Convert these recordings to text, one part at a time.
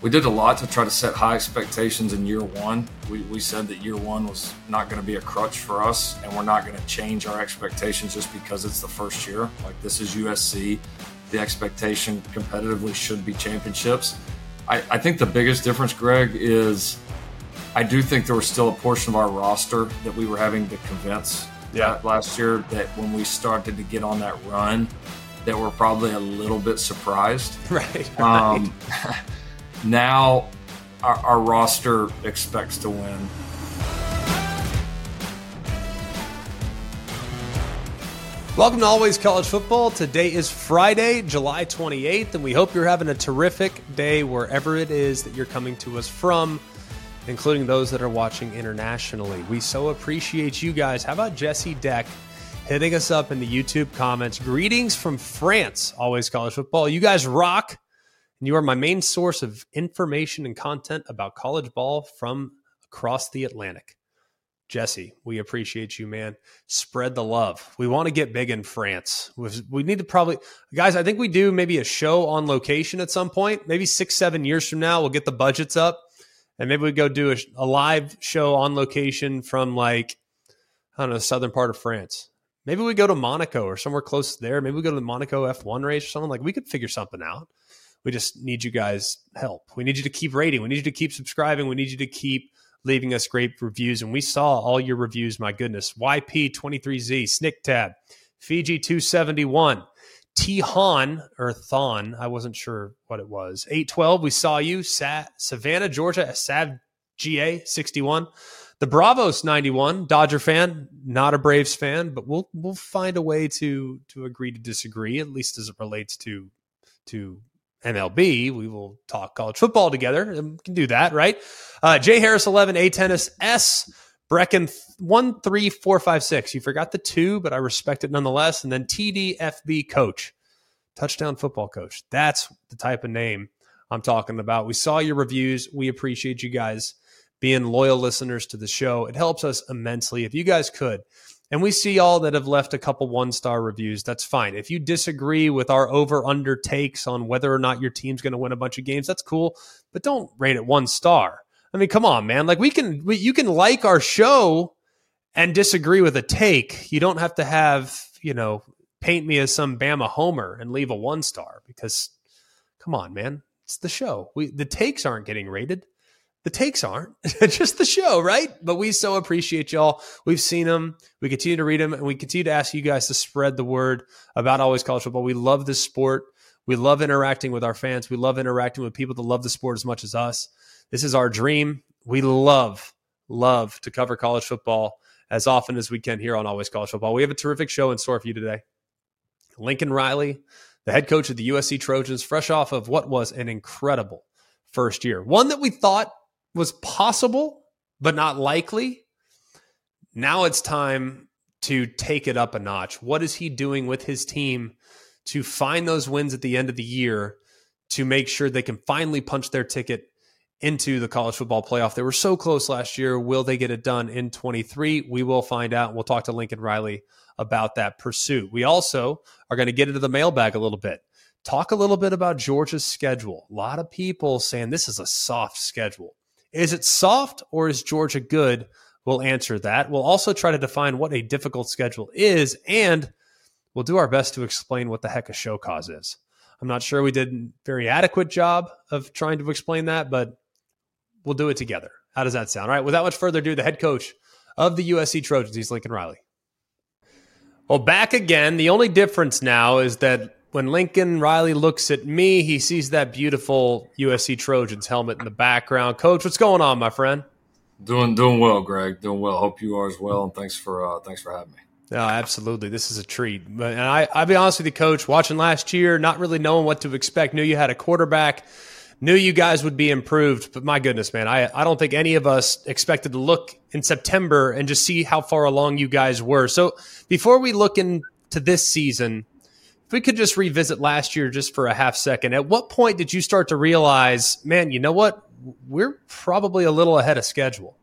we did a lot to try to set high expectations in year one. We, we said that year one was not going to be a crutch for us, and we're not going to change our expectations just because it's the first year. Like, this is USC. The expectation competitively should be championships. I, I think the biggest difference, Greg, is I do think there was still a portion of our roster that we were having to convince yeah. last year that when we started to get on that run, that we're probably a little bit surprised. Right. right. Um, now our, our roster expects to win. Welcome to Always College Football. Today is Friday, July 28th, and we hope you're having a terrific day wherever it is that you're coming to us from, including those that are watching internationally. We so appreciate you guys. How about Jesse Deck hitting us up in the YouTube comments? Greetings from France, Always College Football. You guys rock and you are my main source of information and content about college ball from across the Atlantic. Jesse, we appreciate you, man. Spread the love. We want to get big in France. We need to probably, guys, I think we do maybe a show on location at some point. Maybe six, seven years from now, we'll get the budgets up and maybe we go do a, a live show on location from like, I don't know, southern part of France. Maybe we go to Monaco or somewhere close there. Maybe we go to the Monaco F1 race or something. Like we could figure something out. We just need you guys help. We need you to keep rating. We need you to keep subscribing. We need you to keep leaving us great reviews. And we saw all your reviews. My goodness. YP23Z, Snick Tab, Fiji 271, T or Thon. I wasn't sure what it was. 812, we saw you. Sa- Savannah, Georgia, Sav GA 61. The Bravos 91, Dodger fan, not a Braves fan, but we'll we'll find a way to to agree to disagree, at least as it relates to to MLB. We will talk college football together. We can do that, right? Uh, J Harris 11, A Tennis S. Brecken one three four five six. You forgot the two, but I respect it nonetheless. And then TDFB coach, touchdown football coach. That's the type of name I'm talking about. We saw your reviews. We appreciate you guys being loyal listeners to the show. It helps us immensely. If you guys could and we see all that have left a couple one star reviews. That's fine. If you disagree with our over under takes on whether or not your team's going to win a bunch of games, that's cool. But don't rate it one star. I mean, come on, man. Like we can, we, you can like our show and disagree with a take. You don't have to have, you know, paint me as some Bama homer and leave a one star because, come on, man. It's the show. We the takes aren't getting rated the takes aren't just the show, right? But we so appreciate y'all. We've seen them. We continue to read them and we continue to ask you guys to spread the word about Always College Football. We love this sport. We love interacting with our fans. We love interacting with people that love the sport as much as us. This is our dream. We love, love to cover college football as often as we can here on Always College Football. We have a terrific show in store for you today. Lincoln Riley, the head coach of the USC Trojans, fresh off of what was an incredible first year. One that we thought was possible, but not likely. Now it's time to take it up a notch. What is he doing with his team to find those wins at the end of the year to make sure they can finally punch their ticket into the college football playoff? They were so close last year. Will they get it done in 23? We will find out. We'll talk to Lincoln Riley about that pursuit. We also are going to get into the mailbag a little bit. Talk a little bit about Georgia's schedule. A lot of people saying this is a soft schedule. Is it soft or is Georgia good? We'll answer that. We'll also try to define what a difficult schedule is, and we'll do our best to explain what the heck a show cause is. I'm not sure we did a very adequate job of trying to explain that, but we'll do it together. How does that sound? All right, without much further ado, the head coach of the USC Trojans, he's Lincoln Riley. Well, back again. The only difference now is that when Lincoln Riley looks at me, he sees that beautiful USC Trojans helmet in the background. Coach, what's going on, my friend? Doing doing well, Greg. Doing well. Hope you are as well. And thanks for uh, thanks for having me. No, absolutely. This is a treat. And I, I'll be honest with you, Coach. Watching last year, not really knowing what to expect. Knew you had a quarterback. Knew you guys would be improved. But my goodness, man, I I don't think any of us expected to look in September and just see how far along you guys were. So before we look into this season, if we could just revisit last year just for a half second, at what point did you start to realize, man, you know what? We're probably a little ahead of schedule.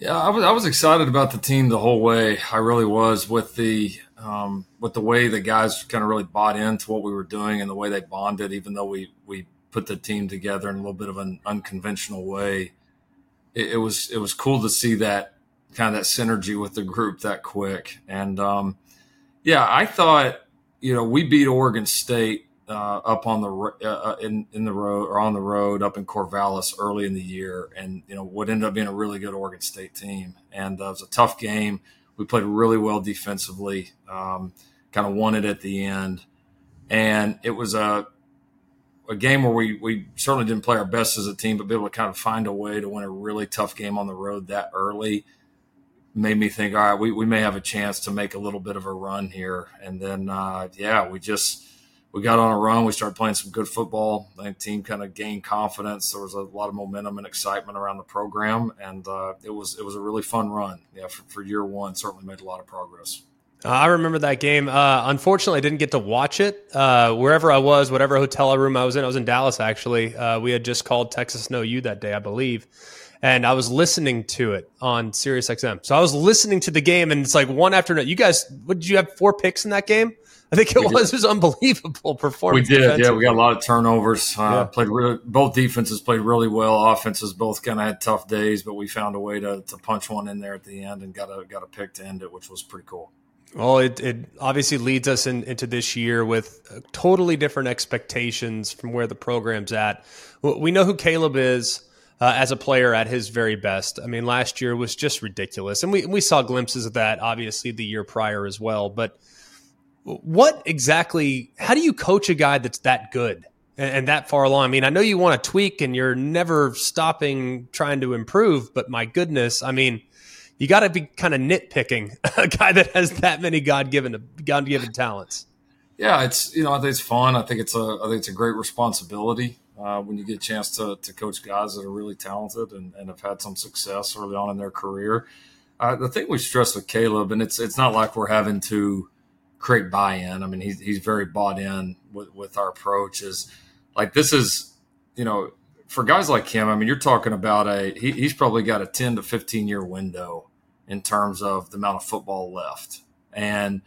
Yeah, I was, I was excited about the team the whole way. I really was with the um, with the way the guys kind of really bought into what we were doing and the way they bonded. Even though we we put the team together in a little bit of an unconventional way. It, it was it was cool to see that kind of that synergy with the group that quick. And um, yeah, I thought you know we beat Oregon State uh, up on the uh, uh, in in the road or on the road up in Corvallis early in the year, and you know what ended up being a really good Oregon State team, and uh, it was a tough game. We played really well defensively, um, kind of won it at the end, and it was a a game where we we certainly didn't play our best as a team, but be able to kind of find a way to win a really tough game on the road that early made me think, all right, we, we may have a chance to make a little bit of a run here. And then, uh, yeah, we just we got on a run. We started playing some good football. The team kind of gained confidence. There was a lot of momentum and excitement around the program, and uh, it was it was a really fun run. Yeah, for, for year one, certainly made a lot of progress. Uh, I remember that game. Uh, unfortunately, I didn't get to watch it. Uh, wherever I was, whatever hotel room I was in, I was in Dallas actually. Uh, we had just called Texas No U that day, I believe and I was listening to it on Sirius XM. So I was listening to the game, and it's like one after another. You guys, what did you have? Four picks in that game? I think it we was. Did. It was unbelievable performance. We did, yeah. We got a lot of turnovers. Uh, yeah. Played really, both defenses played really well. Offenses both kind of had tough days, but we found a way to, to punch one in there at the end and got a got a pick to end it, which was pretty cool. Well, it, it obviously leads us in, into this year with totally different expectations from where the program's at. We know who Caleb is uh, as a player at his very best. I mean, last year was just ridiculous, and we we saw glimpses of that obviously the year prior as well. But what exactly? How do you coach a guy that's that good and, and that far along? I mean, I know you want to tweak, and you're never stopping trying to improve. But my goodness, I mean. You got to be kind of nitpicking a guy that has that many God given God given talents. Yeah, it's you know I think it's fun. I think it's a I think it's a great responsibility uh, when you get a chance to, to coach guys that are really talented and, and have had some success early on in their career. Uh, the thing we stress with Caleb, and it's it's not like we're having to create buy-in. I mean, he's he's very bought in with, with our approach. Is like this is, you know, for guys like him. I mean, you're talking about a he, he's probably got a 10 to 15 year window in terms of the amount of football left, and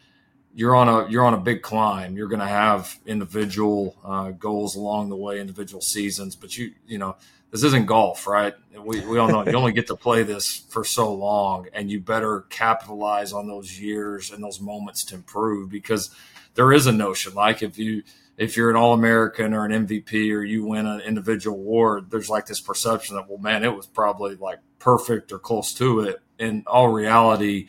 you're on a you're on a big climb. You're going to have individual uh, goals along the way, individual seasons. But you you know this isn't golf, right? We we all know you only get to play this for so long, and you better capitalize on those years and those moments to improve because there is a notion like if you if you're an All American or an MVP or you win an individual award, there's like this perception that well, man, it was probably like perfect or close to it. In all reality,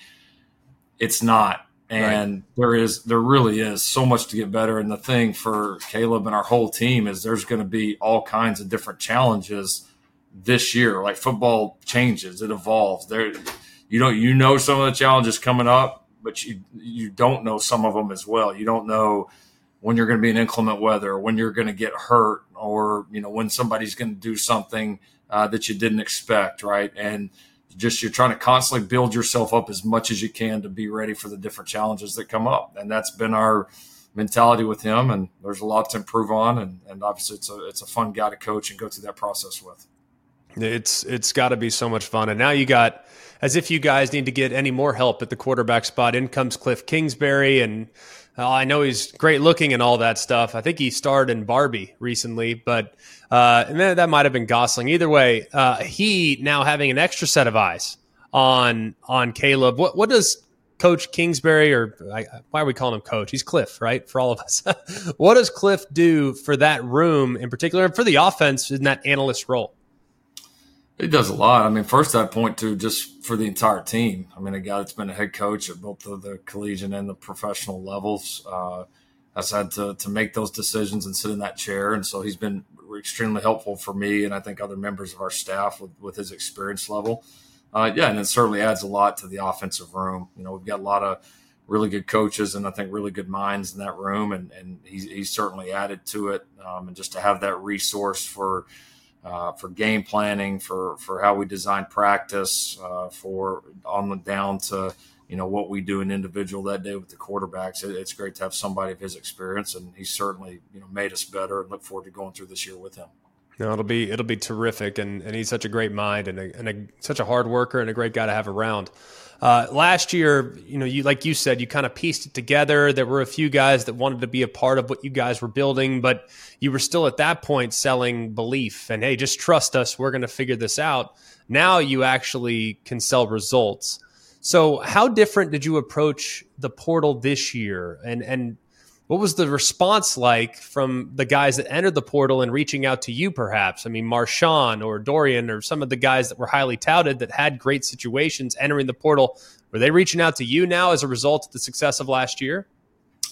it's not and right. there is there really is so much to get better. And the thing for caleb and our whole team is there's going to be all kinds of different challenges this year. Like football changes it evolves. There you don't you know some of the challenges coming up but you you don't know some of them as well. You don't know when you're going to be in inclement weather when you're going to get hurt or you know when somebody's going to do something uh, that you didn't expect right? And just you're trying to constantly build yourself up as much as you can to be ready for the different challenges that come up. And that's been our mentality with him. And there's a lot to improve on. And, and obviously it's a, it's a fun guy to coach and go through that process with. It's, it's gotta be so much fun. And now you got, as if you guys need to get any more help at the quarterback spot. In comes Cliff Kingsbury and, uh, I know he's great looking and all that stuff. I think he starred in Barbie recently, but uh, and that might have been Gosling. Either way, uh, he now having an extra set of eyes on on Caleb. What what does Coach Kingsbury or I, why are we calling him Coach? He's Cliff, right? For all of us, what does Cliff do for that room in particular, and for the offense in that analyst role? He does a lot. I mean, first I'd point to just for the entire team. I mean, a guy that's been a head coach at both the, the collegiate and the professional levels uh, has had to, to make those decisions and sit in that chair. And so he's been extremely helpful for me and I think other members of our staff with, with his experience level. Uh, yeah, and it certainly adds a lot to the offensive room. You know, we've got a lot of really good coaches and I think really good minds in that room, and, and he's, he's certainly added to it. Um, and just to have that resource for – uh, for game planning, for for how we design practice, uh, for on the down to you know what we do in individual that day with the quarterbacks. It, it's great to have somebody of his experience, and he's certainly you know made us better. And look forward to going through this year with him. No, it'll be it'll be terrific, and, and he's such a great mind and, a, and a, such a hard worker and a great guy to have around. Uh, last year, you know, you like you said, you kind of pieced it together. There were a few guys that wanted to be a part of what you guys were building, but you were still at that point selling belief and hey, just trust us, we're going to figure this out. Now you actually can sell results. So, how different did you approach the portal this year? And and what was the response like from the guys that entered the portal and reaching out to you, perhaps? I mean, Marshawn or Dorian or some of the guys that were highly touted that had great situations entering the portal. Were they reaching out to you now as a result of the success of last year?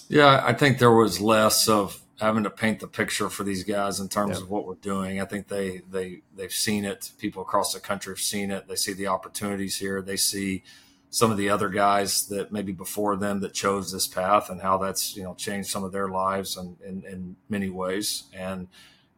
Yeah, I think there was less of having to paint the picture for these guys in terms yeah. of what we're doing. I think they they they've seen it. People across the country have seen it. They see the opportunities here. They see some of the other guys that maybe before them that chose this path and how that's you know changed some of their lives and in, in many ways. And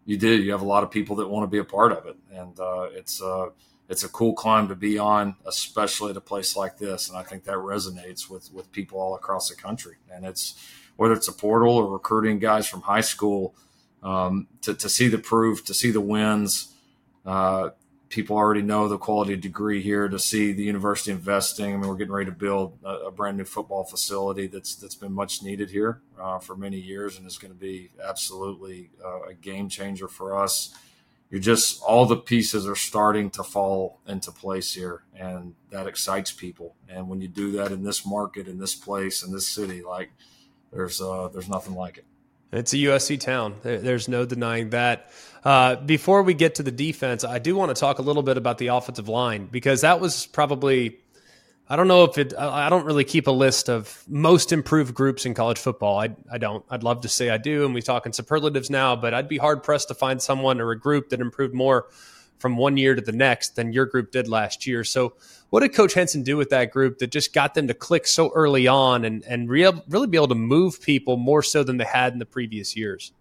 you do you have a lot of people that want to be a part of it. And uh, it's uh, it's a cool climb to be on especially at a place like this. And i think that resonates with with people all across the country. And it's whether it's a portal or recruiting guys from high school um, to, to see the proof to see the wins uh, people already know the quality degree here to see the university investing. I mean, we're getting ready to build a, a brand new football facility that's that's been much needed here uh, for many years, and is going to be absolutely uh, a game changer for us. You're just all the pieces are starting to fall into place here, and that excites people. And when you do that in this market, in this place, in this city, like there's uh, there's nothing like it. It's a USC town. There's no denying that. Uh, before we get to the defense, I do want to talk a little bit about the offensive line because that was probably. I don't know if it. I don't really keep a list of most improved groups in college football. I, I don't. I'd love to say I do, and we talk in superlatives now, but I'd be hard pressed to find someone or a group that improved more from one year to the next than your group did last year. So, what did Coach Henson do with that group that just got them to click so early on and and real, really be able to move people more so than they had in the previous years?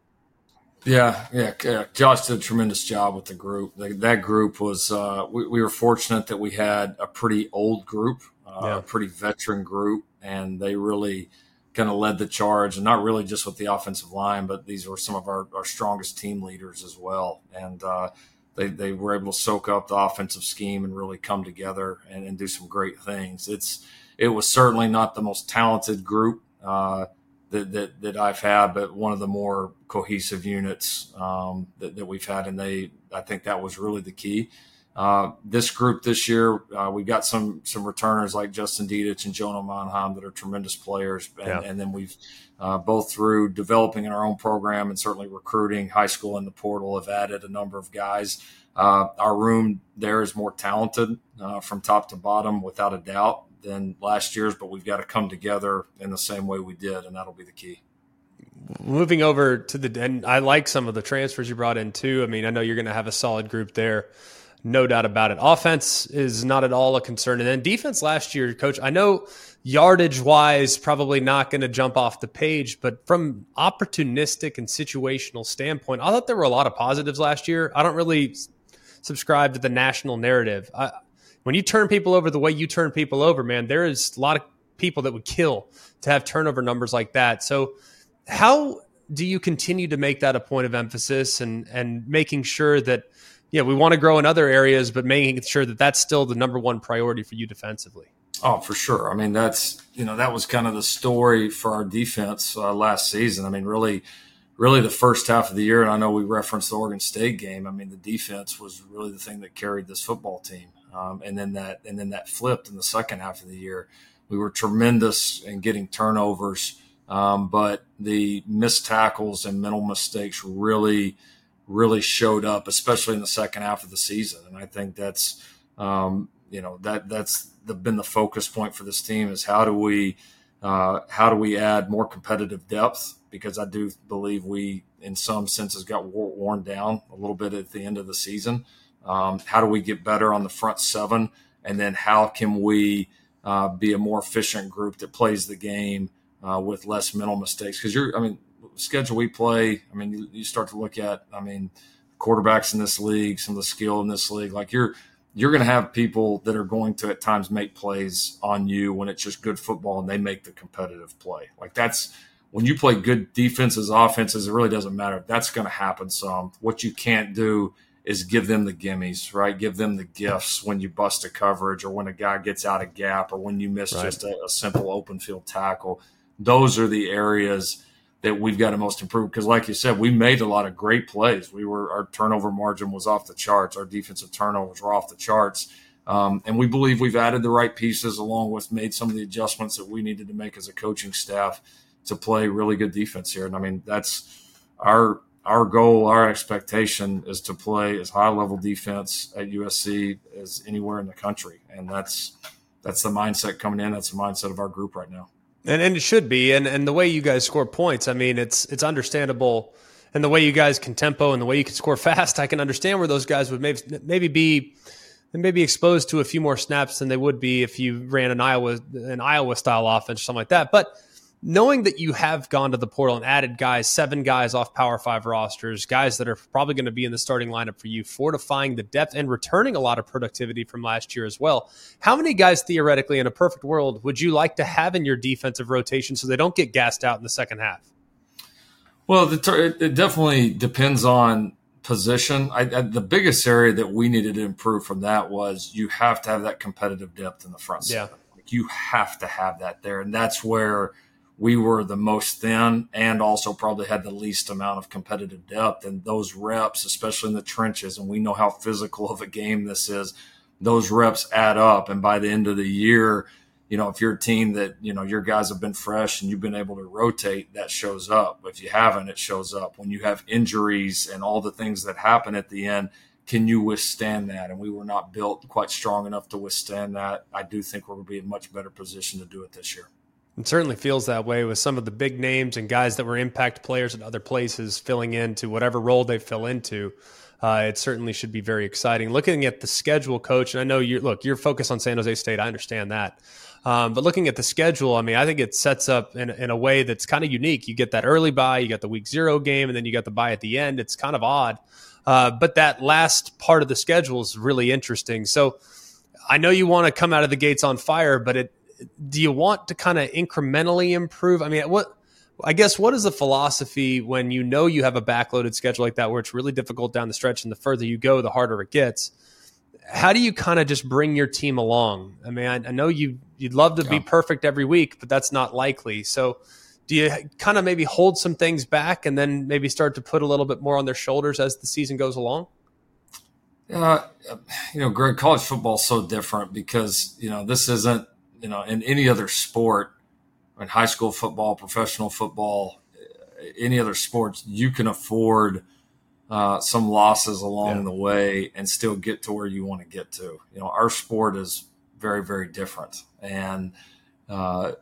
Yeah, yeah, yeah. Josh did a tremendous job with the group. that group was. Uh, we, we, were fortunate that we had a pretty old group, uh, yeah. a pretty veteran group, and they really kind of led the charge. And not really just with the offensive line, but these were some of our, our strongest team leaders as well. And uh, they, they were able to soak up the offensive scheme and really come together and, and do some great things. It's it was certainly not the most talented group uh, that, that, that I've had, but one of the more cohesive units um, that, that we've had, and they I think that was really the key. Uh, this group this year, uh, we've got some some returners like Justin Dedich and Jonah Monheim that are tremendous players, and, yeah. and then we've uh, both through developing in our own program and certainly recruiting high school in the portal have added a number of guys. Uh, our room there is more talented uh, from top to bottom, without a doubt, than last year's, but we've got to come together in the same way we did, and that'll be the key moving over to the and I like some of the transfers you brought in too. I mean, I know you're going to have a solid group there. No doubt about it. Offense is not at all a concern. And then defense last year, coach, I know yardage wise, probably not going to jump off the page, but from opportunistic and situational standpoint, I thought there were a lot of positives last year. I don't really subscribe to the national narrative. I, when you turn people over the way you turn people over, man, there is a lot of people that would kill to have turnover numbers like that. So, how do you continue to make that a point of emphasis and and making sure that yeah, we want to grow in other areas, but making sure that that's still the number one priority for you defensively. Oh, for sure. I mean, that's you know that was kind of the story for our defense uh, last season. I mean, really, really the first half of the year, and I know we referenced the Oregon State game. I mean, the defense was really the thing that carried this football team, um, and then that and then that flipped in the second half of the year. We were tremendous in getting turnovers, um, but the missed tackles and mental mistakes really really showed up, especially in the second half of the season. And I think that's, um, you know, that that's the, been the focus point for this team is how do we, uh, how do we add more competitive depth? Because I do believe we, in some senses, got worn down a little bit at the end of the season. Um, how do we get better on the front seven? And then how can we uh, be a more efficient group that plays the game uh, with less mental mistakes? Because you're, I mean, schedule we play, I mean, you, you start to look at, I mean, quarterbacks in this league, some of the skill in this league, like you're you're going to have people that are going to at times make plays on you when it's just good football and they make the competitive play. Like that's when you play good defenses, offenses, it really doesn't matter. That's going to happen some. What you can't do is give them the gimmies, right? Give them the gifts when you bust a coverage or when a guy gets out of gap or when you miss right. just a, a, simple open field tackle. Those are the areas that we've got to most improve because, like you said, we made a lot of great plays. We were our turnover margin was off the charts. Our defensive turnovers were off the charts. Um, and we believe we've added the right pieces along with made some of the adjustments that we needed to make as a coaching staff to play really good defense here. And I mean, that's our our goal, our expectation is to play as high level defense at USC as anywhere in the country, and that's that's the mindset coming in. That's the mindset of our group right now. And and it should be. And and the way you guys score points, I mean, it's it's understandable. And the way you guys can tempo and the way you can score fast, I can understand where those guys would maybe maybe be maybe exposed to a few more snaps than they would be if you ran an Iowa an Iowa style offense or something like that. But knowing that you have gone to the portal and added guys, seven guys off Power Five rosters, guys that are probably going to be in the starting lineup for you, fortifying the depth and returning a lot of productivity from last year as well. How many guys theoretically in a perfect world would you like to have in your defensive rotation so they don't get gassed out in the second half? Well, the, it definitely depends on position. I, I, the biggest area that we needed to improve from that was you have to have that competitive depth in the front. Yeah. Like you have to have that there. And that's where we were the most thin and also probably had the least amount of competitive depth. And those reps, especially in the trenches, and we know how physical of a game this is, those reps add up. And by the end of the year, you know, if you're a team that, you know, your guys have been fresh and you've been able to rotate, that shows up. If you haven't, it shows up. When you have injuries and all the things that happen at the end, can you withstand that? And we were not built quite strong enough to withstand that. I do think we're going to be in much better position to do it this year. It certainly feels that way with some of the big names and guys that were impact players at other places filling into whatever role they fill into. Uh, it certainly should be very exciting. Looking at the schedule, coach, and I know you look, you're focused on San Jose State. I understand that. Um, but looking at the schedule, I mean, I think it sets up in, in a way that's kind of unique. You get that early buy, you got the week zero game, and then you got the buy at the end. It's kind of odd. Uh, but that last part of the schedule is really interesting. So I know you want to come out of the gates on fire, but it, do you want to kind of incrementally improve? I mean, what I guess what is the philosophy when you know you have a backloaded schedule like that where it's really difficult down the stretch and the further you go, the harder it gets? How do you kind of just bring your team along? I mean, I, I know you you'd love to yeah. be perfect every week, but that's not likely. So do you kind of maybe hold some things back and then maybe start to put a little bit more on their shoulders as the season goes along? Uh, you know, Greg, college football is so different because, you know, this isn't you know, in any other sport, in high school football, professional football, any other sports, you can afford uh, some losses along yeah. the way and still get to where you want to get to. You know, our sport is very, very different, and uh,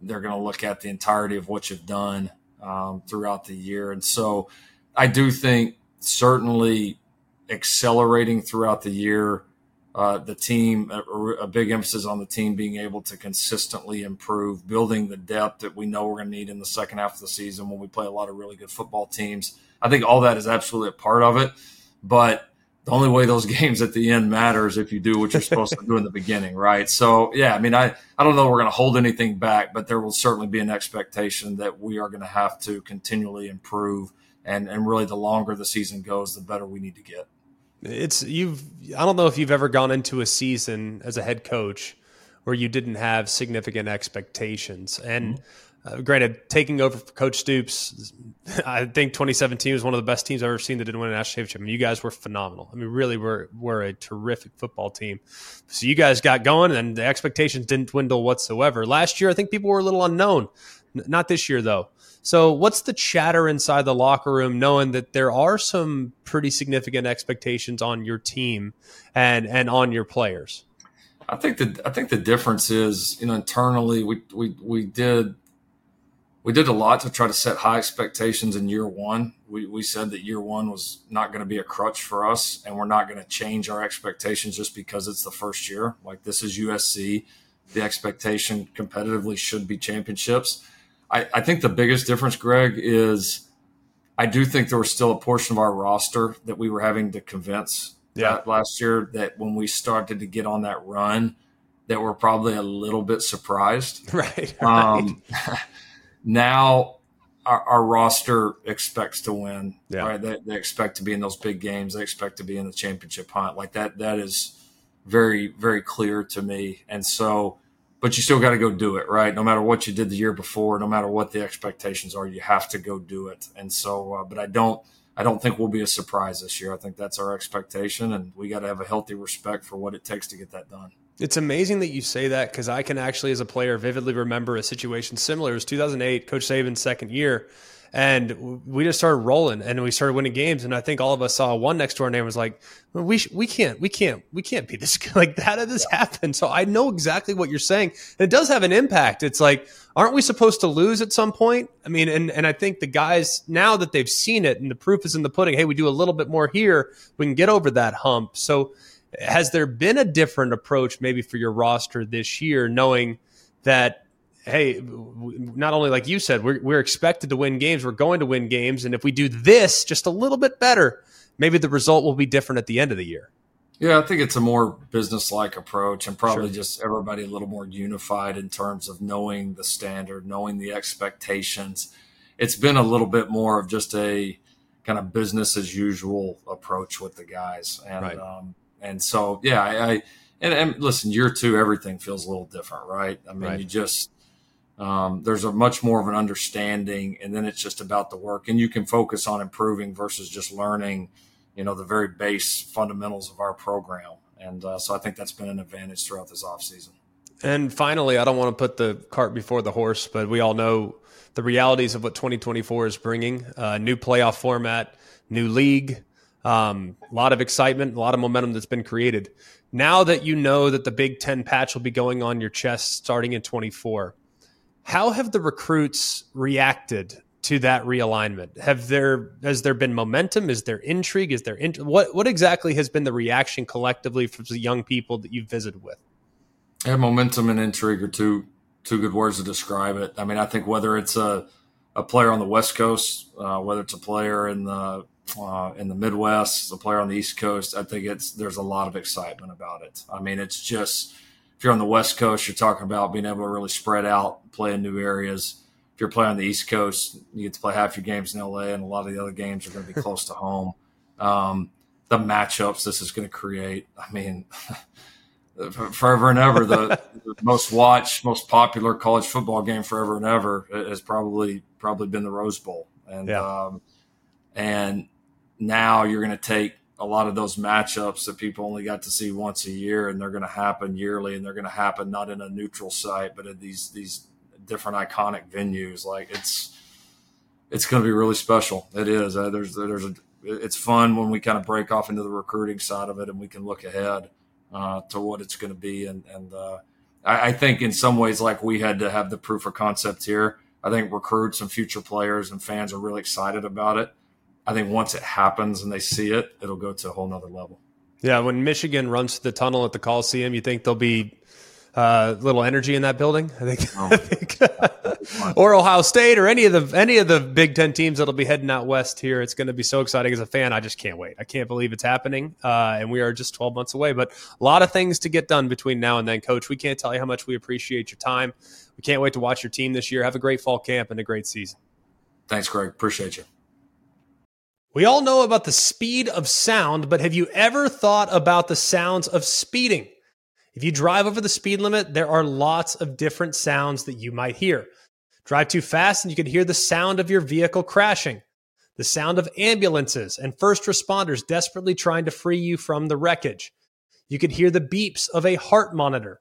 they're going to look at the entirety of what you've done um, throughout the year. And so, I do think certainly accelerating throughout the year uh, the team, a, a, big emphasis on the team being able to consistently improve, building the depth that we know we're going to need in the second half of the season when we play a lot of really good football teams. I think all that is absolutely a part of it. But the only way those games at the end matters if you do what you're supposed to do in the beginning, right? So, yeah, I mean, I, I don't know we're going to hold anything back, but there will certainly be an expectation that we are going to have to continually improve. And, and really, the longer the season goes, the better we need to get. It's you've I don't know if you've ever gone into a season as a head coach where you didn't have significant expectations. And mm-hmm. uh, granted, taking over for Coach Stoops, I think 2017 was one of the best teams I've ever seen that didn't win a national championship. I mean, you guys were phenomenal. I mean, really, were were a terrific football team. So you guys got going, and the expectations didn't dwindle whatsoever. Last year, I think people were a little unknown. Not this year, though. So, what's the chatter inside the locker room, knowing that there are some pretty significant expectations on your team and and on your players? I think the I think the difference is, you know, internally we we we did we did a lot to try to set high expectations in year one. We, we said that year one was not going to be a crutch for us, and we're not going to change our expectations just because it's the first year. Like this is USC, the expectation competitively should be championships. I, I think the biggest difference, Greg, is I do think there was still a portion of our roster that we were having to convince yeah. last year that when we started to get on that run, that we're probably a little bit surprised. Right. right. Um, now, our, our, roster expects to win. Yeah. Right? They, they expect to be in those big games. They expect to be in the championship hunt. Like that. That is very very clear to me. And so, but you still got to go do it, right? No matter what you did the year before, no matter what the expectations are, you have to go do it. And so, uh, but I don't. I don't think we'll be a surprise this year. I think that's our expectation, and we got to have a healthy respect for what it takes to get that done. It's amazing that you say that because I can actually, as a player, vividly remember a situation similar. It was 2008, Coach Saban's second year, and we just started rolling and we started winning games. And I think all of us saw one next door neighbor was like, well, "We sh- we can't we can't we can't be this like how did this yeah. happen?" So I know exactly what you're saying, and it does have an impact. It's like, aren't we supposed to lose at some point? I mean, and and I think the guys now that they've seen it and the proof is in the pudding. Hey, we do a little bit more here, we can get over that hump. So has there been a different approach maybe for your roster this year, knowing that, hey, not only like you said, we're, we're expected to win games, we're going to win games. And if we do this just a little bit better, maybe the result will be different at the end of the year. Yeah, I think it's a more business-like approach, and probably sure. just everybody a little more unified in terms of knowing the standard, knowing the expectations. It's been a little bit more of just a kind of business as usual approach with the guys, and right. um, and so, yeah, I, I and, and, listen, year two, everything feels a little different, right? I mean, right. you just, um, there's a much more of an understanding, and then it's just about the work, and you can focus on improving versus just learning, you know, the very base fundamentals of our program. And uh, so I think that's been an advantage throughout this offseason. And finally, I don't want to put the cart before the horse, but we all know the realities of what 2024 is bringing uh, new playoff format, new league, um, a lot of excitement, a lot of momentum that's been created. Now that you know that the Big Ten patch will be going on your chest starting in 24, how have the recruits reacted to that realignment? Have there has there been momentum? Is there intrigue? Is there in, what what exactly has been the reaction collectively from the young people that you've visited with? Yeah, momentum and intrigue are two two good words to describe it. I mean, I think whether it's a a player on the West Coast, uh, whether it's a player in the uh, in the Midwest, a player on the East Coast. I think it's there's a lot of excitement about it. I mean, it's just if you're on the West Coast, you're talking about being able to really spread out, play in new areas. If you're playing on the East Coast, you get to play half your games in LA, and a lot of the other games are going to be close to home. Um, the matchups this is going to create. I mean, forever and ever, the, the, most watched, most popular college football game forever and ever has probably probably been the Rose Bowl, and yeah. um, and now you're going to take a lot of those matchups that people only got to see once a year, and they're going to happen yearly, and they're going to happen not in a neutral site, but at these these different iconic venues. Like it's it's going to be really special. It is. Uh, there's there's a it's fun when we kind of break off into the recruiting side of it, and we can look ahead uh, to what it's going to be. And and uh, I, I think in some ways, like we had to have the proof of concept here. I think recruits and future players and fans are really excited about it. I think once it happens and they see it, it'll go to a whole nother level. Yeah, when Michigan runs the tunnel at the Coliseum, you think there'll be uh, little energy in that building. I think, oh. I think or Ohio State or any of the any of the Big Ten teams that'll be heading out west here. It's going to be so exciting as a fan. I just can't wait. I can't believe it's happening, uh, and we are just 12 months away. But a lot of things to get done between now and then, Coach. We can't tell you how much we appreciate your time. We can't wait to watch your team this year. Have a great fall camp and a great season. Thanks, Greg. Appreciate you. We all know about the speed of sound, but have you ever thought about the sounds of speeding? If you drive over the speed limit, there are lots of different sounds that you might hear. Drive too fast and you could hear the sound of your vehicle crashing, the sound of ambulances and first responders desperately trying to free you from the wreckage. You could hear the beeps of a heart monitor.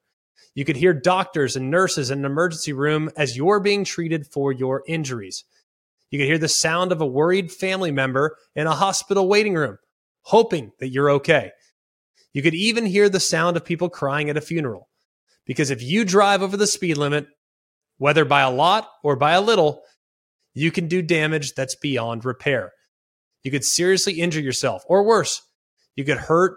You could hear doctors and nurses in an emergency room as you're being treated for your injuries. You could hear the sound of a worried family member in a hospital waiting room, hoping that you're okay. You could even hear the sound of people crying at a funeral. Because if you drive over the speed limit, whether by a lot or by a little, you can do damage that's beyond repair. You could seriously injure yourself, or worse, you could hurt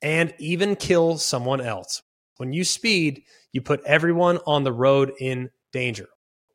and even kill someone else. When you speed, you put everyone on the road in danger.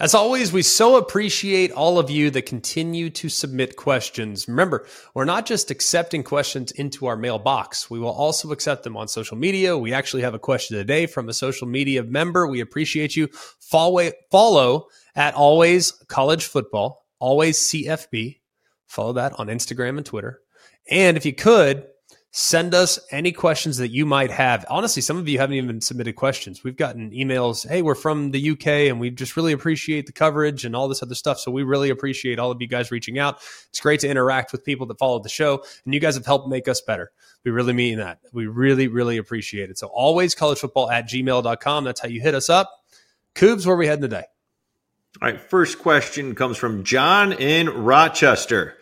As always, we so appreciate all of you that continue to submit questions. Remember, we're not just accepting questions into our mailbox. We will also accept them on social media. We actually have a question today from a social media member. We appreciate you. Follow, follow at always college football, always CFB. Follow that on Instagram and Twitter. And if you could, Send us any questions that you might have. Honestly, some of you haven't even submitted questions. We've gotten emails, hey, we're from the UK and we just really appreciate the coverage and all this other stuff. So we really appreciate all of you guys reaching out. It's great to interact with people that follow the show, and you guys have helped make us better. We really mean that. We really, really appreciate it. So always collegefootball at gmail.com. That's how you hit us up. Coobs, where are we heading today? All right, first question comes from John in Rochester.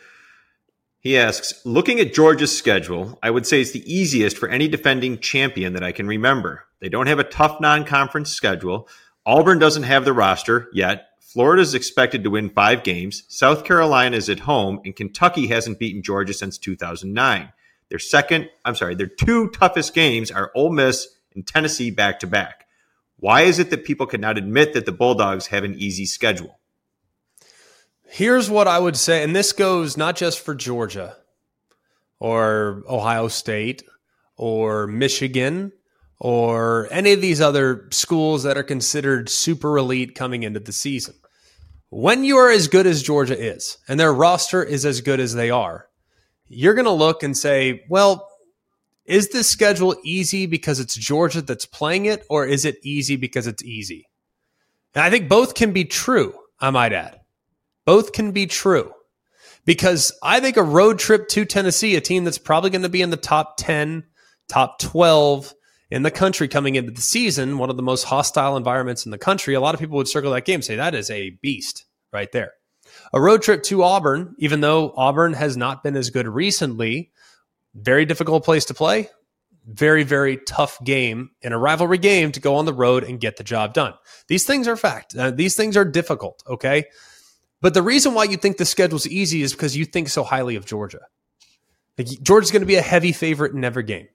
He asks, looking at Georgia's schedule, I would say it's the easiest for any defending champion that I can remember. They don't have a tough non conference schedule. Auburn doesn't have the roster yet. Florida is expected to win five games. South Carolina is at home, and Kentucky hasn't beaten Georgia since 2009. Their second, I'm sorry, their two toughest games are Ole Miss and Tennessee back to back. Why is it that people cannot admit that the Bulldogs have an easy schedule? Here's what I would say, and this goes not just for Georgia or Ohio State or Michigan or any of these other schools that are considered super elite coming into the season. When you are as good as Georgia is and their roster is as good as they are, you're going to look and say, well, is this schedule easy because it's Georgia that's playing it, or is it easy because it's easy? And I think both can be true, I might add. Both can be true because I think a road trip to Tennessee, a team that's probably going to be in the top 10, top 12 in the country coming into the season, one of the most hostile environments in the country, a lot of people would circle that game say that is a beast right there. A road trip to Auburn, even though Auburn has not been as good recently, very difficult place to play. Very, very tough game in a rivalry game to go on the road and get the job done. These things are fact. Uh, these things are difficult. Okay. But the reason why you think the schedule's easy is because you think so highly of Georgia. Like Georgia's going to be a heavy favorite in every game.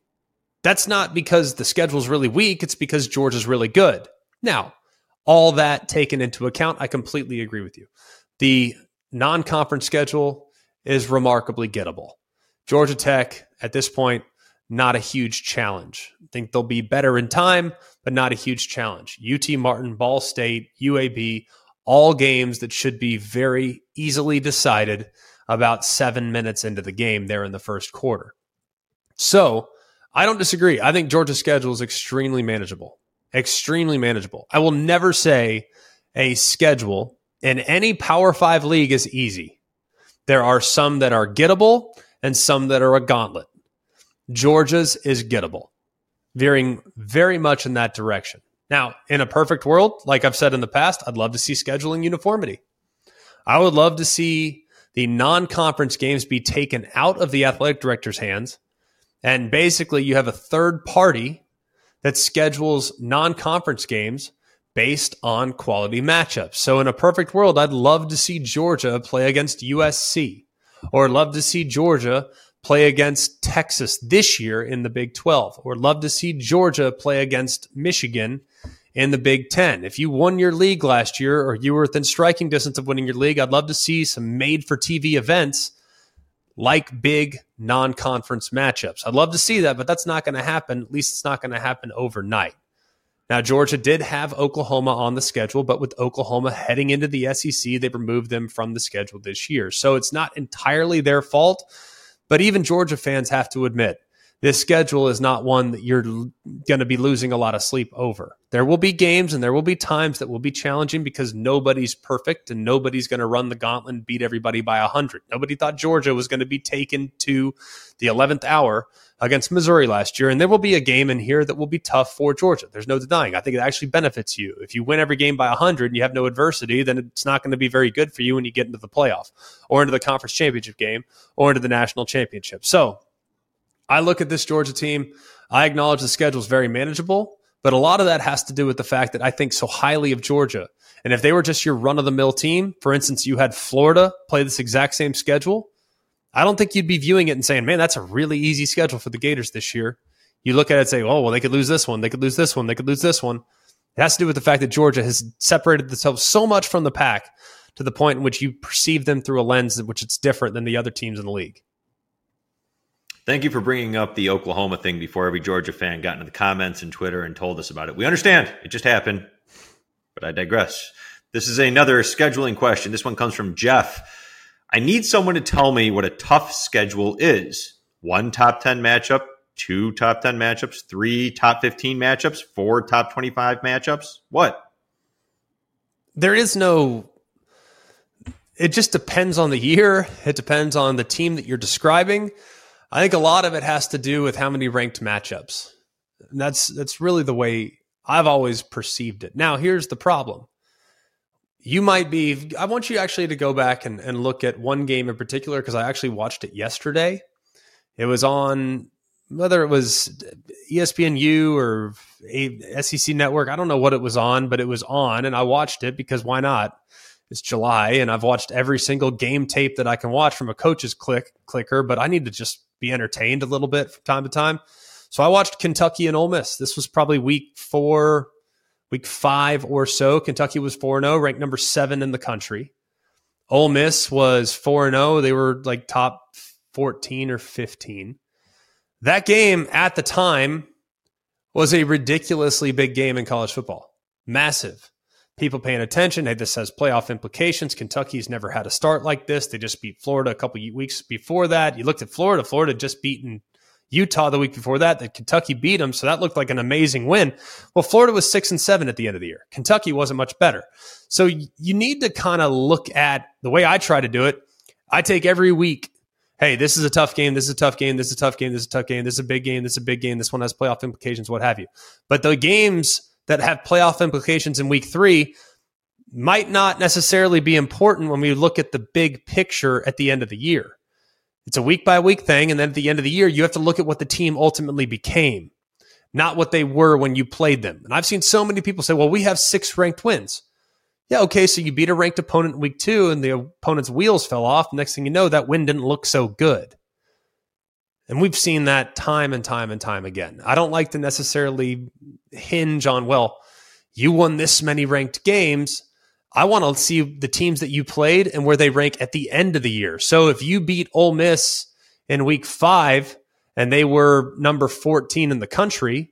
That's not because the schedule's really weak, it's because Georgia's really good. Now, all that taken into account, I completely agree with you. The non conference schedule is remarkably gettable. Georgia Tech, at this point, not a huge challenge. I think they'll be better in time, but not a huge challenge. UT Martin, Ball State, UAB, all games that should be very easily decided about seven minutes into the game there in the first quarter. So I don't disagree. I think Georgia's schedule is extremely manageable. Extremely manageable. I will never say a schedule in any Power Five league is easy. There are some that are gettable and some that are a gauntlet. Georgia's is gettable, veering very much in that direction. Now, in a perfect world, like I've said in the past, I'd love to see scheduling uniformity. I would love to see the non conference games be taken out of the athletic director's hands. And basically, you have a third party that schedules non conference games based on quality matchups. So, in a perfect world, I'd love to see Georgia play against USC or love to see Georgia play against Texas this year in the Big 12 or love to see Georgia play against Michigan in the Big Ten. If you won your league last year or you were within striking distance of winning your league, I'd love to see some made for TV events like big non conference matchups. I'd love to see that, but that's not going to happen. At least it's not going to happen overnight. Now, Georgia did have Oklahoma on the schedule, but with Oklahoma heading into the SEC, they removed them from the schedule this year. So it's not entirely their fault, but even Georgia fans have to admit this schedule is not one that you're going to be losing a lot of sleep over. There will be games and there will be times that will be challenging because nobody's perfect and nobody's going to run the gauntlet and beat everybody by 100. Nobody thought Georgia was going to be taken to the 11th hour against Missouri last year. And there will be a game in here that will be tough for Georgia. There's no denying. I think it actually benefits you. If you win every game by 100 and you have no adversity, then it's not going to be very good for you when you get into the playoff or into the conference championship game or into the national championship. So I look at this Georgia team. I acknowledge the schedule is very manageable, but a lot of that has to do with the fact that I think so highly of Georgia. And if they were just your run of the mill team, for instance, you had Florida play this exact same schedule, I don't think you'd be viewing it and saying, man, that's a really easy schedule for the Gators this year. You look at it and say, oh, well, they could lose this one. They could lose this one. They could lose this one. It has to do with the fact that Georgia has separated themselves so much from the pack to the point in which you perceive them through a lens in which it's different than the other teams in the league. Thank you for bringing up the Oklahoma thing before every Georgia fan got into the comments and Twitter and told us about it. We understand it just happened, but I digress. This is another scheduling question. This one comes from Jeff. I need someone to tell me what a tough schedule is. One top 10 matchup, two top 10 matchups, three top 15 matchups, four top 25 matchups. What? There is no it just depends on the year. It depends on the team that you're describing. I think a lot of it has to do with how many ranked matchups. And that's that's really the way I've always perceived it. Now, here's the problem. You might be I want you actually to go back and, and look at one game in particular because I actually watched it yesterday. It was on whether it was ESPNU or SEC network, I don't know what it was on, but it was on and I watched it because why not? It's July and I've watched every single game tape that I can watch from a coach's click clicker, but I need to just be entertained a little bit from time to time. So I watched Kentucky and Ole Miss. This was probably week four, week five or so. Kentucky was 4 0, ranked number seven in the country. Ole Miss was 4 0. They were like top 14 or 15. That game at the time was a ridiculously big game in college football. Massive. People paying attention. Hey, this has playoff implications. Kentucky's never had a start like this. They just beat Florida a couple weeks before that. You looked at Florida. Florida just beaten Utah the week before that. That Kentucky beat them, so that looked like an amazing win. Well, Florida was six and seven at the end of the year. Kentucky wasn't much better. So you need to kind of look at the way I try to do it. I take every week hey, this is a tough game. This is a tough game. This is a tough game. This is a tough game. This is a big game. This is a big game. This one has playoff implications, what have you. But the games that have playoff implications in week three might not necessarily be important when we look at the big picture at the end of the year. It's a week by week thing. And then at the end of the year, you have to look at what the team ultimately became, not what they were when you played them. And I've seen so many people say, well, we have six ranked wins. Yeah, okay, so you beat a ranked opponent in week two and the opponent's wheels fell off. Next thing you know, that win didn't look so good. And we've seen that time and time and time again. I don't like to necessarily hinge on, well, you won this many ranked games. I want to see the teams that you played and where they rank at the end of the year. So if you beat Ole Miss in week five and they were number 14 in the country,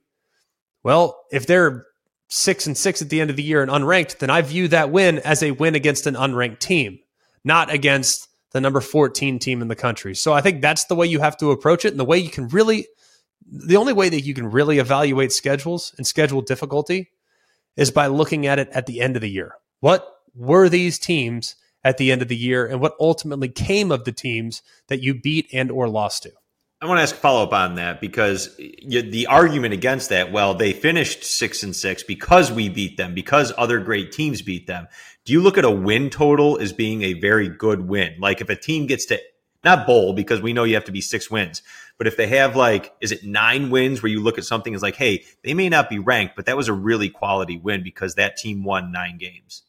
well, if they're six and six at the end of the year and unranked, then I view that win as a win against an unranked team, not against the number 14 team in the country. So I think that's the way you have to approach it. And the way you can really, the only way that you can really evaluate schedules and schedule difficulty is by looking at it at the end of the year. What were these teams at the end of the year and what ultimately came of the teams that you beat and or lost to? I want to ask a follow up on that because the argument against that, well, they finished six and six because we beat them, because other great teams beat them. Do you look at a win total as being a very good win? Like if a team gets to not bowl because we know you have to be six wins, but if they have like, is it nine wins where you look at something as like, hey, they may not be ranked, but that was a really quality win because that team won nine games.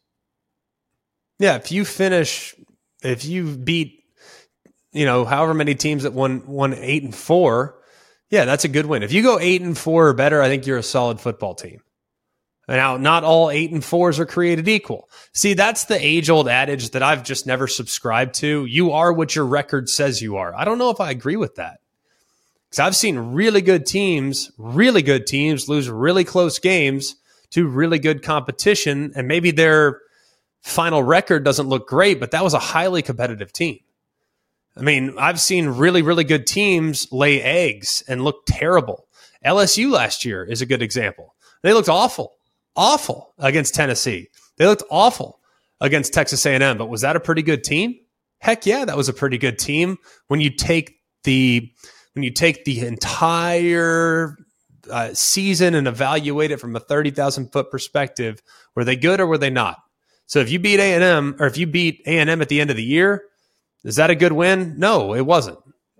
Yeah, if you finish, if you beat you know, however many teams that won won eight and four, yeah, that's a good win. If you go eight and four or better, I think you're a solid football team. Now, not all eight and fours are created equal. See, that's the age old adage that I've just never subscribed to. You are what your record says you are. I don't know if I agree with that. Because I've seen really good teams, really good teams lose really close games to really good competition. And maybe their final record doesn't look great, but that was a highly competitive team. I mean, I've seen really, really good teams lay eggs and look terrible. LSU last year is a good example. They looked awful awful against Tennessee. They looked awful against Texas A&M, but was that a pretty good team? Heck yeah, that was a pretty good team when you take the when you take the entire uh, season and evaluate it from a 30,000 foot perspective. Were they good or were they not? So if you beat A&M or if you beat A&M at the end of the year, is that a good win? No, it wasn't.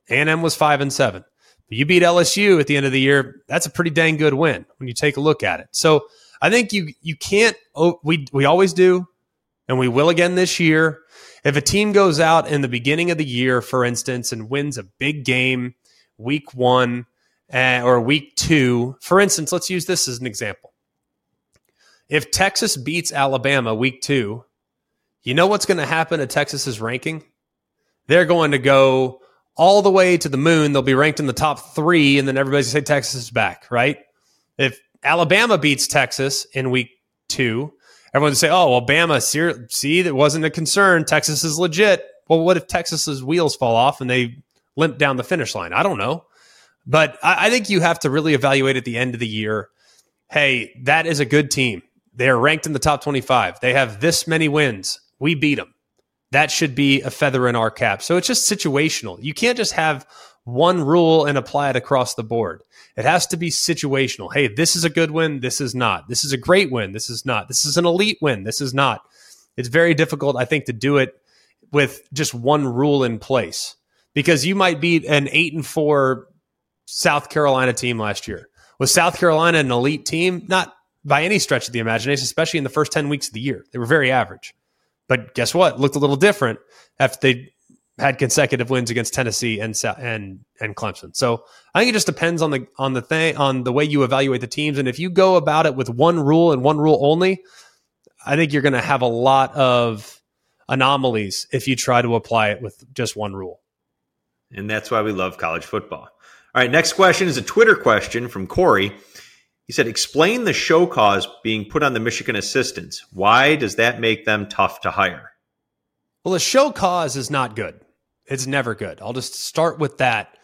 A&M was 5 and 7. But you beat LSU at the end of the year, that's a pretty dang good win when you take a look at it. So I think you you can't. Oh, we we always do, and we will again this year. If a team goes out in the beginning of the year, for instance, and wins a big game, week one uh, or week two, for instance, let's use this as an example. If Texas beats Alabama week two, you know what's going to happen to Texas's ranking? They're going to go all the way to the moon. They'll be ranked in the top three, and then everybody's going to say Texas is back, right? If Alabama beats Texas in week two, everyone would say, oh, well, Bama, see, that wasn't a concern. Texas is legit. Well, what if Texas's wheels fall off and they limp down the finish line? I don't know. But I, I think you have to really evaluate at the end of the year hey, that is a good team. They're ranked in the top 25. They have this many wins. We beat them. That should be a feather in our cap. So it's just situational. You can't just have one rule and apply it across the board. It has to be situational. Hey, this is a good win. This is not. This is a great win. This is not. This is an elite win. This is not. It's very difficult, I think, to do it with just one rule in place because you might beat an eight and four South Carolina team last year. Was South Carolina an elite team? Not by any stretch of the imagination, especially in the first 10 weeks of the year. They were very average. But guess what? Looked a little different after they had consecutive wins against Tennessee and and and Clemson. So I think it just depends on the on the thing on the way you evaluate the teams. And if you go about it with one rule and one rule only, I think you're going to have a lot of anomalies if you try to apply it with just one rule. And that's why we love college football. All right, next question is a Twitter question from Corey. He said, "Explain the show cause being put on the Michigan assistants. Why does that make them tough to hire?" Well, a show cause is not good. It's never good. I'll just start with that.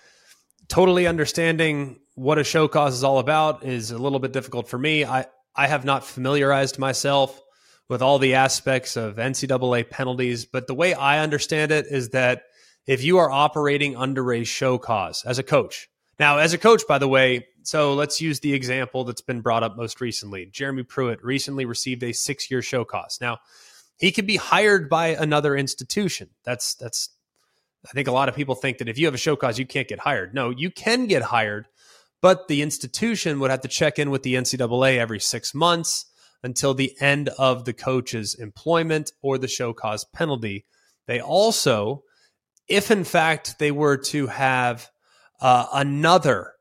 Totally understanding what a show cause is all about is a little bit difficult for me. I, I have not familiarized myself with all the aspects of NCAA penalties, but the way I understand it is that if you are operating under a show cause as a coach, now as a coach, by the way, so let's use the example that's been brought up most recently. Jeremy Pruitt recently received a six year show cause. Now, he could be hired by another institution. That's that's I think a lot of people think that if you have a show cause, you can't get hired. No, you can get hired, but the institution would have to check in with the NCAA every six months until the end of the coach's employment or the show cause penalty. They also, if in fact they were to have uh, another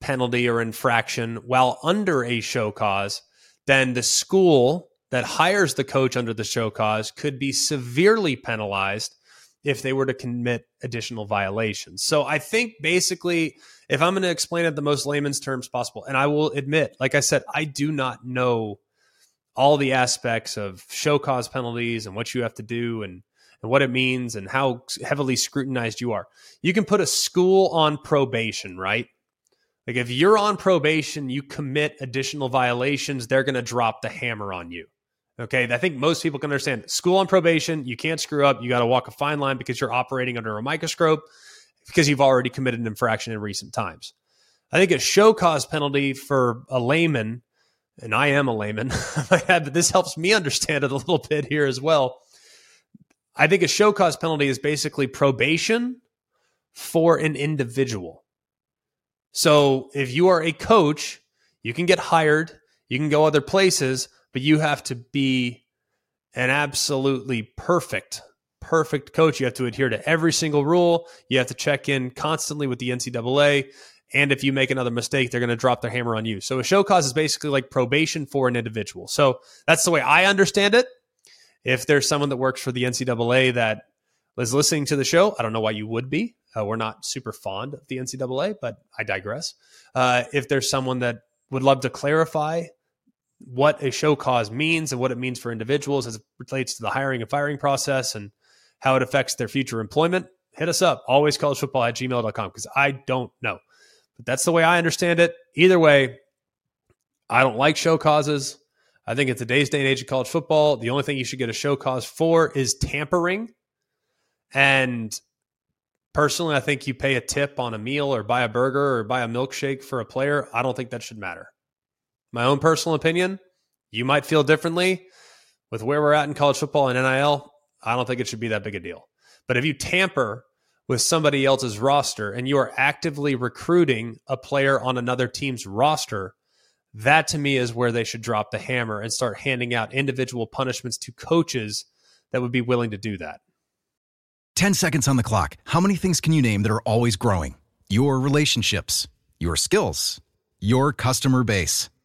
penalty or infraction while under a show cause, then the school that hires the coach under the show cause could be severely penalized if they were to commit additional violations. So I think basically, if I'm going to explain it the most layman's terms possible, and I will admit, like I said, I do not know all the aspects of show cause penalties and what you have to do and and what it means and how heavily scrutinized you are. You can put a school on probation, right? Like if you're on probation, you commit additional violations, they're going to drop the hammer on you. Okay. I think most people can understand school on probation, you can't screw up. You got to walk a fine line because you're operating under a microscope because you've already committed an infraction in recent times. I think a show cause penalty for a layman, and I am a layman, but this helps me understand it a little bit here as well. I think a show cause penalty is basically probation for an individual. So if you are a coach, you can get hired, you can go other places, but you have to be an absolutely perfect, perfect coach. You have to adhere to every single rule. You have to check in constantly with the NCAA. And if you make another mistake, they're going to drop their hammer on you. So a show cause is basically like probation for an individual. So that's the way I understand it. If there's someone that works for the NCAA that is listening to the show, I don't know why you would be. Uh, we're not super fond of the NCAA, but I digress. Uh, if there's someone that would love to clarify what a show cause means and what it means for individuals as it relates to the hiring and firing process and how it affects their future employment, hit us up, alwayscollegefootball at gmail.com, because I don't know. But that's the way I understand it. Either way, I don't like show causes. I think in today's day and age of college football, the only thing you should get a show cause for is tampering. And personally, I think you pay a tip on a meal or buy a burger or buy a milkshake for a player. I don't think that should matter. My own personal opinion, you might feel differently with where we're at in college football and NIL. I don't think it should be that big a deal. But if you tamper with somebody else's roster and you are actively recruiting a player on another team's roster, that to me is where they should drop the hammer and start handing out individual punishments to coaches that would be willing to do that. 10 seconds on the clock. How many things can you name that are always growing? Your relationships, your skills, your customer base.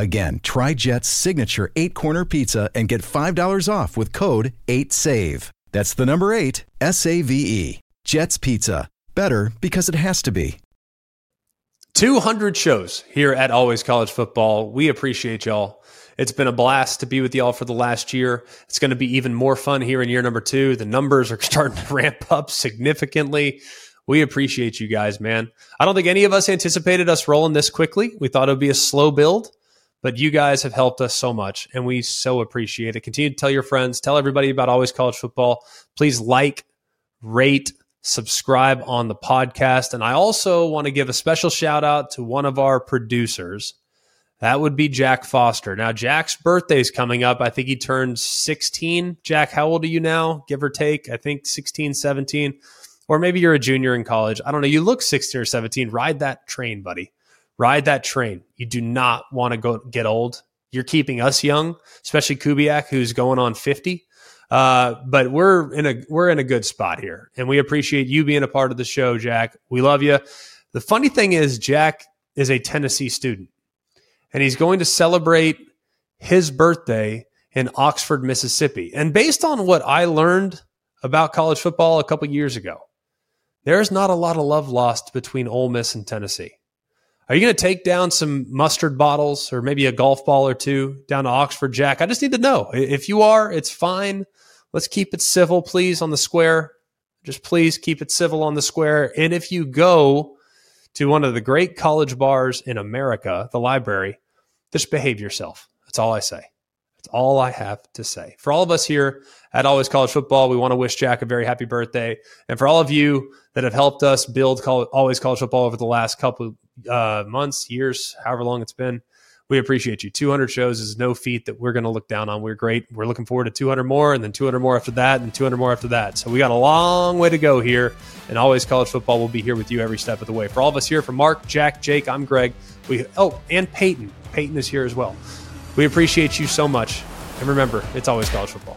Again, try Jet's signature eight corner pizza and get $5 off with code 8SAVE. That's the number eight, S A V E. Jet's Pizza. Better because it has to be. 200 shows here at Always College Football. We appreciate y'all. It's been a blast to be with y'all for the last year. It's going to be even more fun here in year number two. The numbers are starting to ramp up significantly. We appreciate you guys, man. I don't think any of us anticipated us rolling this quickly. We thought it would be a slow build, but you guys have helped us so much, and we so appreciate it. Continue to tell your friends, tell everybody about Always College Football. Please like, rate, subscribe on the podcast. And I also want to give a special shout out to one of our producers. That would be Jack Foster. Now, Jack's birthday is coming up. I think he turned 16. Jack, how old are you now, give or take? I think 16, 17. Or maybe you're a junior in college. I don't know. You look 16 or 17. Ride that train, buddy. Ride that train. You do not want to go get old. You're keeping us young, especially Kubiak, who's going on 50. Uh, but we're in a we're in a good spot here, and we appreciate you being a part of the show, Jack. We love you. The funny thing is, Jack is a Tennessee student, and he's going to celebrate his birthday in Oxford, Mississippi. And based on what I learned about college football a couple years ago, there's not a lot of love lost between Ole Miss and Tennessee. Are you going to take down some mustard bottles or maybe a golf ball or two down to Oxford, Jack? I just need to know. If you are, it's fine. Let's keep it civil, please, on the square. Just please keep it civil on the square. And if you go to one of the great college bars in America, the library, just behave yourself. That's all I say. That's all I have to say. For all of us here at Always College Football, we want to wish Jack a very happy birthday. And for all of you that have helped us build Always College Football over the last couple uh, months, years, however long it's been, we appreciate you. 200 shows is no feat that we're going to look down on. We're great. We're looking forward to 200 more, and then 200 more after that, and 200 more after that. So we got a long way to go here, and always college football will be here with you every step of the way. For all of us here, for Mark, Jack, Jake, I'm Greg. We oh, and Peyton. Peyton is here as well. We appreciate you so much, and remember, it's always college football.